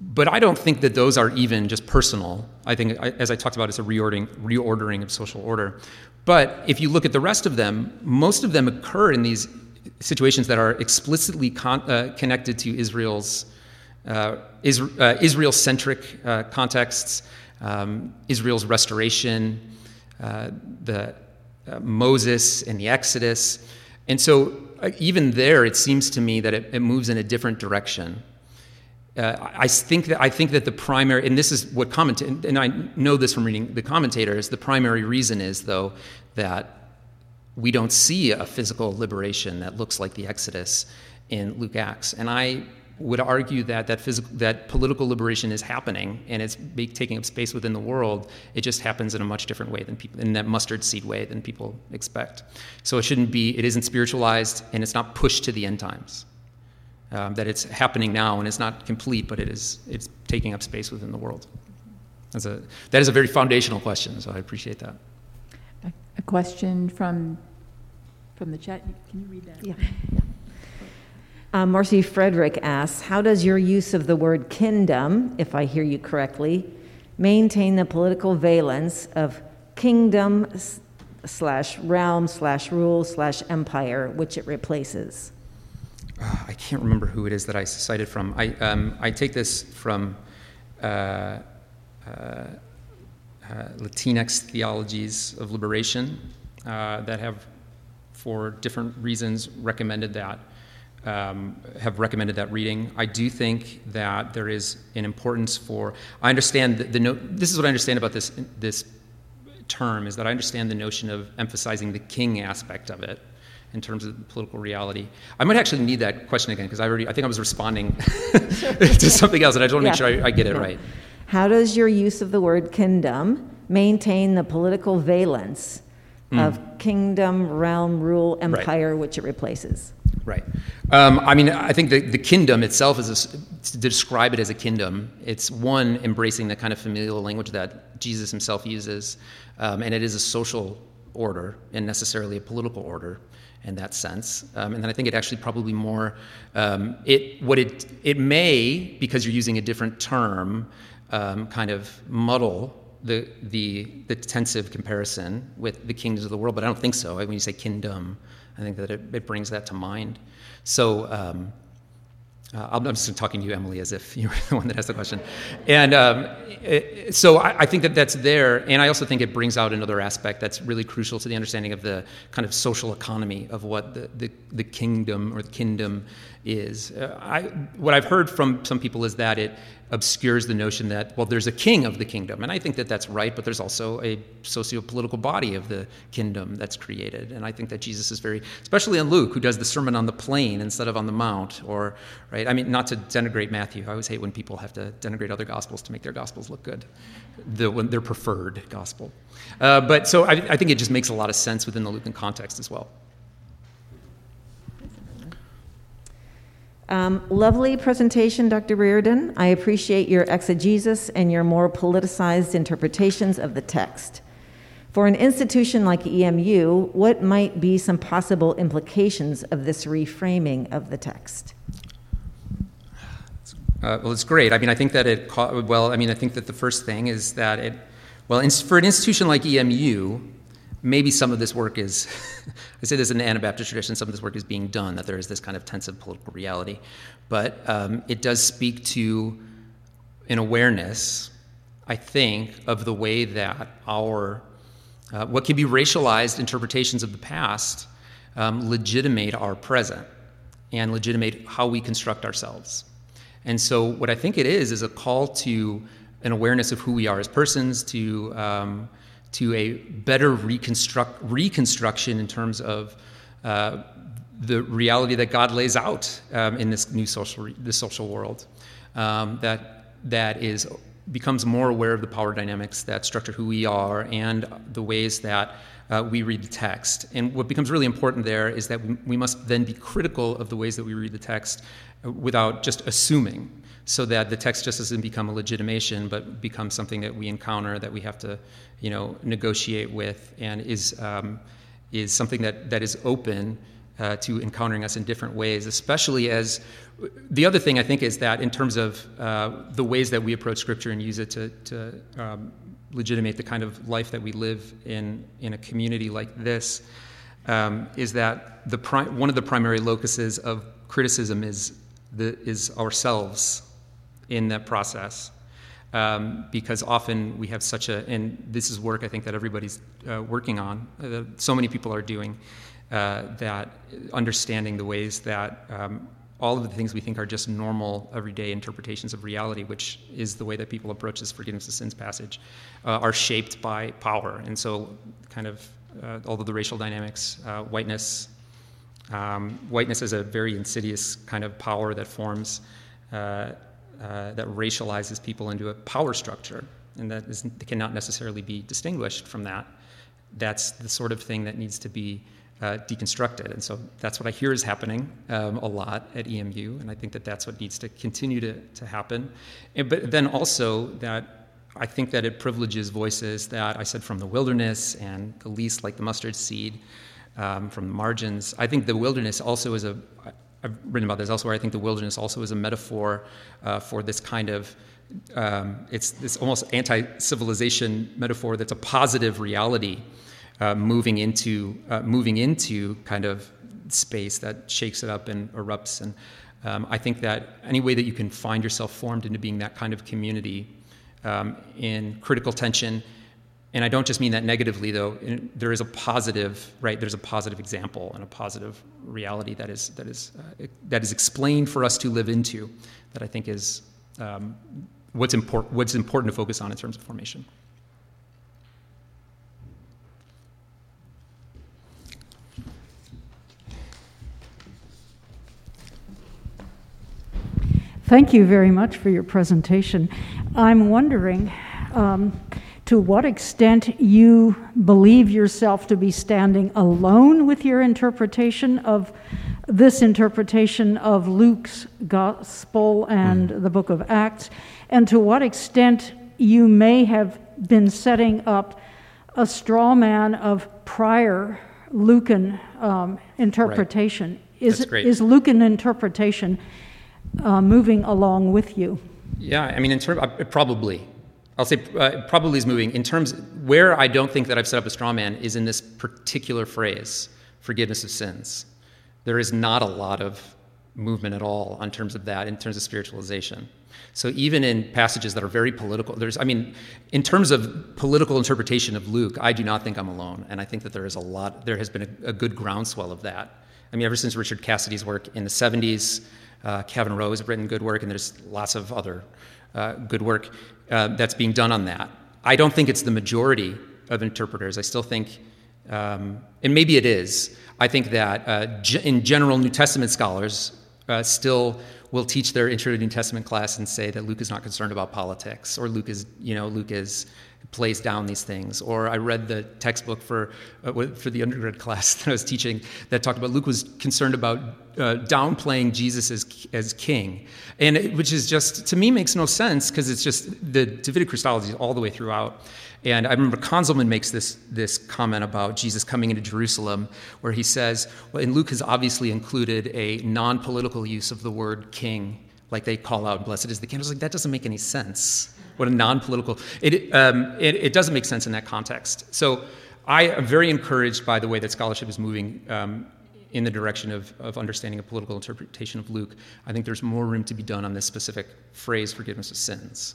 But I don't think that those are even just personal. I think, as I talked about, it's a reordering, reordering of social order. But if you look at the rest of them, most of them occur in these situations that are explicitly con- uh, connected to Israel's uh, is, uh, Israel-centric uh, contexts, um, Israel's restoration, uh, the uh, Moses and the Exodus, and so even there, it seems to me that it, it moves in a different direction. Uh, I think that I think that the primary, and this is what comment, and I know this from reading the commentators. The primary reason is though that we don't see a physical liberation that looks like the Exodus in Luke Acts, and I would argue that that physical, that political liberation is happening and it's be, taking up space within the world. It just happens in a much different way than people in that mustard seed way than people expect. So it shouldn't be. It isn't spiritualized and it's not pushed to the end times um, that it's happening now and it's not complete, but it is it's taking up space within the world. That's a that is a very foundational question, so I appreciate that. A, a question from from the chat. Can you read that? Yeah. Uh, Marcy Frederick asks, how does your use of the word kingdom, if I hear you correctly, maintain the political valence of kingdom slash realm slash rule slash empire, which it replaces? Uh, I can't remember who it is that I cited from. I um, I take this from. Uh, uh, uh, Latinx theologies of liberation uh, that have, for different reasons, recommended that um, have recommended that reading. I do think that there is an importance for. I understand the, the no, this is what I understand about this this term is that I understand the notion of emphasizing the king aspect of it, in terms of political reality. I might actually need that question again because I already I think I was responding to something else, and I just want to make sure I, I get it Yeah. right. How does your use of the word kingdom maintain the political valence of kingdom, realm, rule, empire, which it replaces? Right. Um, I mean, I think the, the kingdom itself is a to describe it as a kingdom. It's one embracing the kind of familial language that Jesus himself uses, um, and it is a social order and necessarily a political order in that sense. Um, and then I think it actually probably more um, it what it it may because you're using a different term um, kind of muddle the the the tensive comparison with the kingdoms of the world, but I don't think so. When you say kingdom, I think that it, it brings that to mind. So um, uh, I'm just talking to you, Emily, as if you were the one that asked the question. And um, it- so I, I think that that's there, and I also think it brings out another aspect that's really crucial to the understanding of the kind of social economy of what the, the, the kingdom or the kingdom is. Uh, I, what I've heard from some people is that it obscures the notion that, well, there's a king of the kingdom. And I think that that's right, but there's also a socio political body of the kingdom that's created. And I think that Jesus is very, especially in Luke, who does the sermon on the plain instead of on the mount, or, right? I mean, not to denigrate Matthew. I always hate when people have to denigrate other gospels to make their gospels look good, the, when their preferred gospel. Uh, but so I, I think it just makes a lot of sense within the Lucan context as well. Um, lovely presentation, Dr. Reardon. I appreciate your exegesis and your more politicized interpretations of the text. For an institution like EMU, what might be some possible implications of this reframing of the text? Uh, well, it's great. I mean, I think that it, well, I mean, I think that the first thing is that it, well, for an institution like EMU, maybe some of this work is, I say this in the Anabaptist tradition, some of this work is being done, that there is this kind of tense of political reality. But um, it does speak to an awareness, I think, of the way that our, uh, what can be racialized interpretations of the past um, legitimate our present and legitimate how we construct ourselves. And so, what I think it is is a call to an awareness of who we are as persons, to um, to a better reconstruct reconstruction in terms of uh, the reality that God lays out um, in this new social this social world. Um, that that is becomes more aware of the power dynamics that structure who we are and the ways that uh, we read the text. And what becomes really important there is that we, we must then be critical of the ways that we read the text uh, without just assuming, so that the text just doesn't become a legitimation, but becomes something that we encounter that we have to, you know, negotiate with, and is um, is something that that is open uh, to encountering us in different ways, especially as the other thing I think is that in terms of uh, the ways that we approach Scripture and use it to, to um, legitimate the kind of life that we live in in a community like this, um, is that the pri- one of the primary locuses of criticism is the, is ourselves in that process. Um, because often we have such a, and this is work I think that everybody's uh, working on, uh, so many people are doing, uh, that understanding the ways that um, all of the things we think are just normal, everyday interpretations of reality, which is the way that people approach this forgiveness of sins passage, uh, are shaped by power. And so, kind of, uh, all of the racial dynamics, uh, whiteness, um, whiteness is a very insidious kind of power that forms, uh, that racializes people into a power structure, and that is, cannot necessarily be distinguished from that. That's the sort of thing that needs to be uh, deconstructed. And so that's what I hear is happening um, a lot at EMU, and I think that that's what needs to continue to, to happen. And, but then also that I think that it privileges voices that I said from the wilderness and the least like the mustard seed, um, from the margins. I think the wilderness also is a, I've written about this elsewhere, I think the wilderness also is a metaphor uh, for this kind of um, it's this almost anti-civilization metaphor that's a positive reality uh, moving into uh, moving into kind of space that shakes it up and erupts. And um, I think that any way that you can find yourself formed into being that kind of community um, in critical tension, and I don't just mean that negatively, though. There is a positive, right? There's a positive example and a positive reality that is that is uh, that is explained for us to live into. That I think is um, what's important. What's important to focus on in terms of formation. Thank you very much for your presentation. I'm wondering. Um, to what extent you believe yourself to be standing alone with your interpretation of this interpretation of Luke's gospel and mm. the book of Acts, and to what extent you may have been setting up a straw man of prior Lucan um, interpretation. Right. Is, is Lucan interpretation uh, moving along with you? Yeah, I mean, in terms, uh, probably. I'll say uh, probably is moving. In terms where I don't think that I've set up a straw man is in this particular phrase, forgiveness of sins. There is not a lot of movement at all in terms of that, in terms of spiritualization. So even in passages that are very political, there's, I mean, in terms of political interpretation of Luke, I do not think I'm alone, and I think that there is a lot, there has been a, a good groundswell of that. I mean, ever since Richard Cassidy's work in the 70s, uh, Kavin Rowe has written good work, and there's lots of other uh, good work uh, that's being done on that. I don't think it's the majority of interpreters. I still think, um, and maybe it is, I think that uh, g- in general, New Testament scholars uh, still will teach their Intro to New Testament class and say that Luke is not concerned about politics, or Luke is, you know, Luke is plays down these things. Or I read the textbook for uh, for the undergrad class that I was teaching that talked about Luke was concerned about uh, downplaying Jesus as as king, and it, which is just to me makes no sense because it's just the Davidic Christology all the way throughout. And I remember Conzelmann makes this, this comment about Jesus coming into Jerusalem, where he says, well, and Luke has obviously included a non political use of the word king, like they call out, blessed is the king. I was like, that doesn't make any sense what a non-political it, um, it, it, doesn't make sense in that context. So i am very encouraged by the way that scholarship is moving um, in the direction of, of understanding a political interpretation of luke. I think there's more room to be done on this specific phrase forgiveness of sins.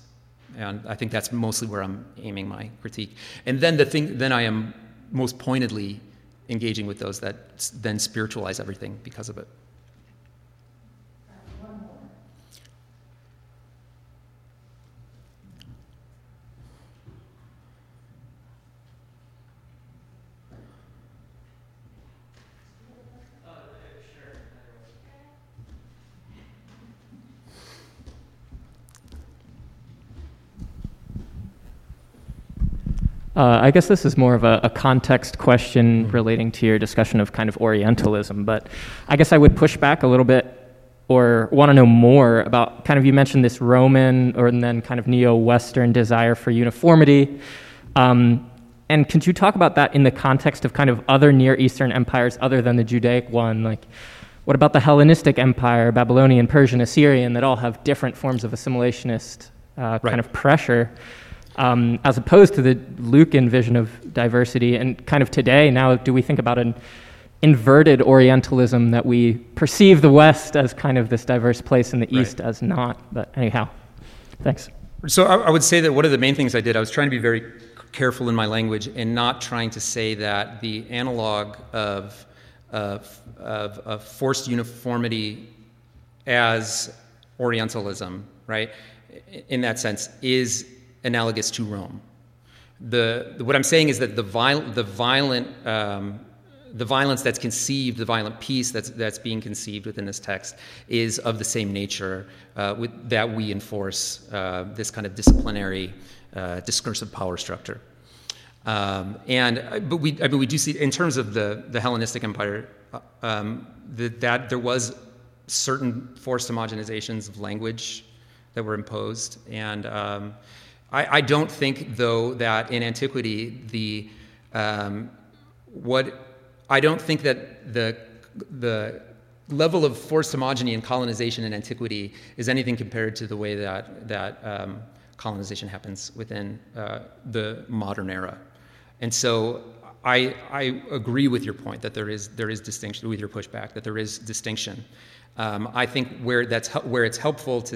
And i think that's mostly where i'm aiming my critique. And then the thing then i am most pointedly engaging with those that then spiritualize everything because of it Uh, I guess this is more of a, a, context question relating to your discussion of kind of Orientalism, but I guess I would push back a little bit or want to know more about kind of you mentioned this Roman or then kind of neo Western desire for uniformity. Um, and could you talk about that in the context of kind of other Near Eastern empires other than the Judaic one? Like, what about the Hellenistic Empire, Babylonian, Persian, Assyrian, that all have different forms of assimilationist uh, right. kind of pressure? Um, as opposed to the Lucan vision of diversity. And kind of today, now, do we think about an inverted Orientalism that we perceive the West as kind of this diverse place and the East right. as not? But anyhow, thanks. So I, I would say that one of the main things I did, I was trying to be very careful in my language and not trying to say that the analog of, of, of, of forced uniformity as Orientalism, right, in that sense, is analogous to Rome. The, what I'm saying is that the, viol- the violent um, the violence that's conceived, the violent peace that's, that's being conceived within this text, is of the same nature uh, with, that we enforce uh, this kind of disciplinary, uh, discursive power structure. Um, and uh, but we, I mean, we do see in terms of the, the Hellenistic Empire uh, um, the, that there was certain forced homogenizations of language that were imposed, and um, I, I don't think, though, that in antiquity, the um, what I don't think that the the level of forced homogeny and colonization in antiquity is anything compared to the way that that um, colonization happens within uh, the modern era. And so I, I agree with your point that there is there is distinction with your pushback that there is distinction. Um, I think where that's where it's helpful to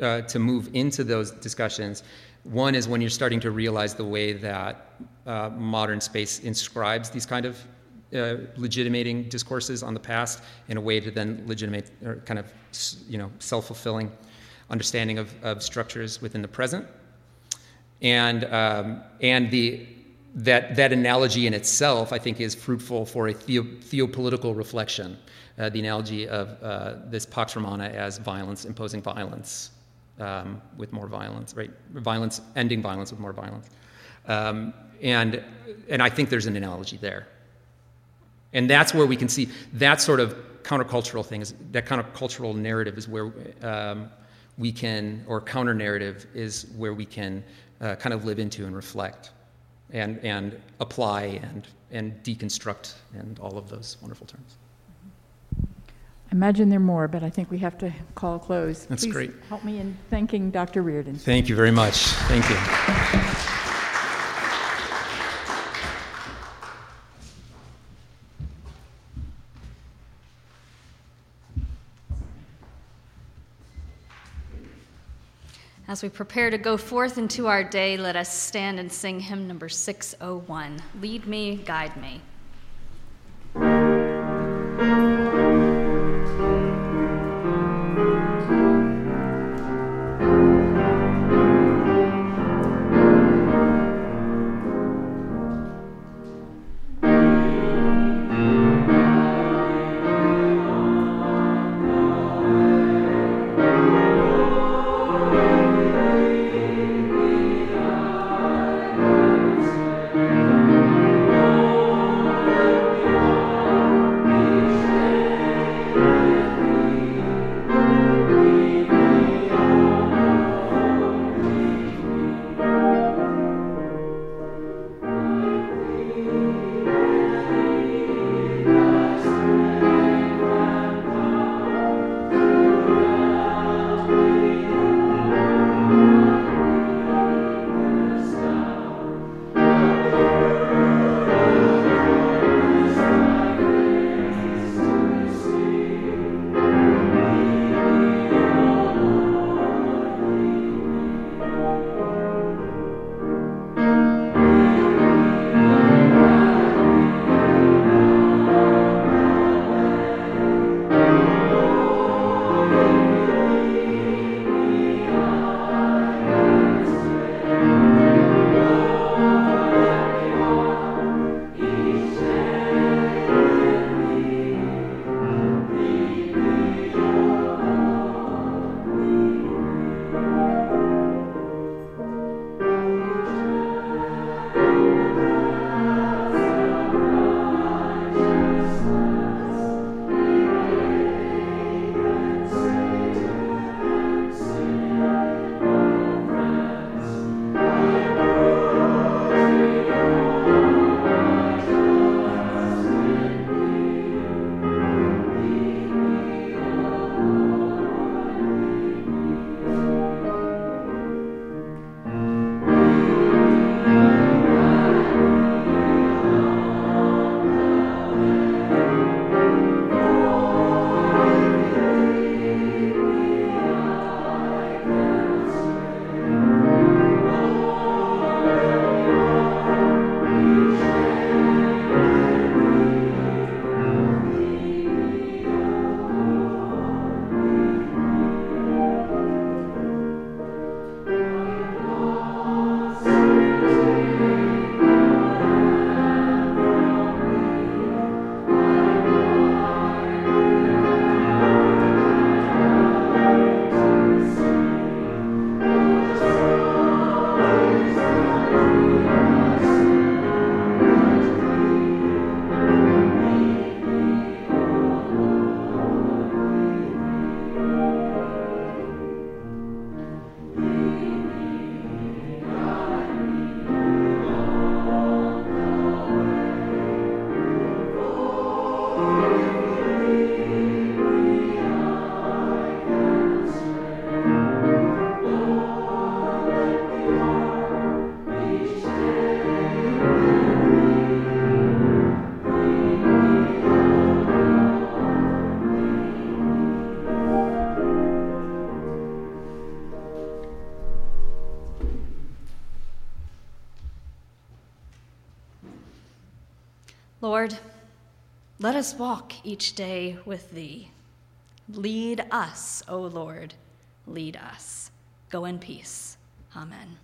uh, to move into those discussions one is when you're starting to realize the way that uh, modern space inscribes these kind of uh, legitimating discourses on the past in a way to then legitimate or kind of you know self-fulfilling understanding of, of structures within the present and um, and the that, that analogy in itself, I think, is fruitful for a theo, theopolitical reflection. Uh, the analogy of uh, this Pax Romana as violence, imposing violence um, with more violence, right? Violence, ending violence with more violence. Um, and, and I think there's an analogy there. And that's where we can see that sort of countercultural thing, is, that countercultural narrative is where um, we can, or counter narrative is where we can uh, kind of live into and reflect and, and apply and, and deconstruct and all of those wonderful terms. I imagine there are more, but I think we have to call a close. That's Please great. Help me in thanking Dr. Reardon. Thank you very much. Thank you. As we prepare to go forth into our day, let us stand and sing hymn number 601 Lead Me, Guide Me. Let us walk each day with Thee. Lead us, O Lord, lead us. Go in peace. Amen.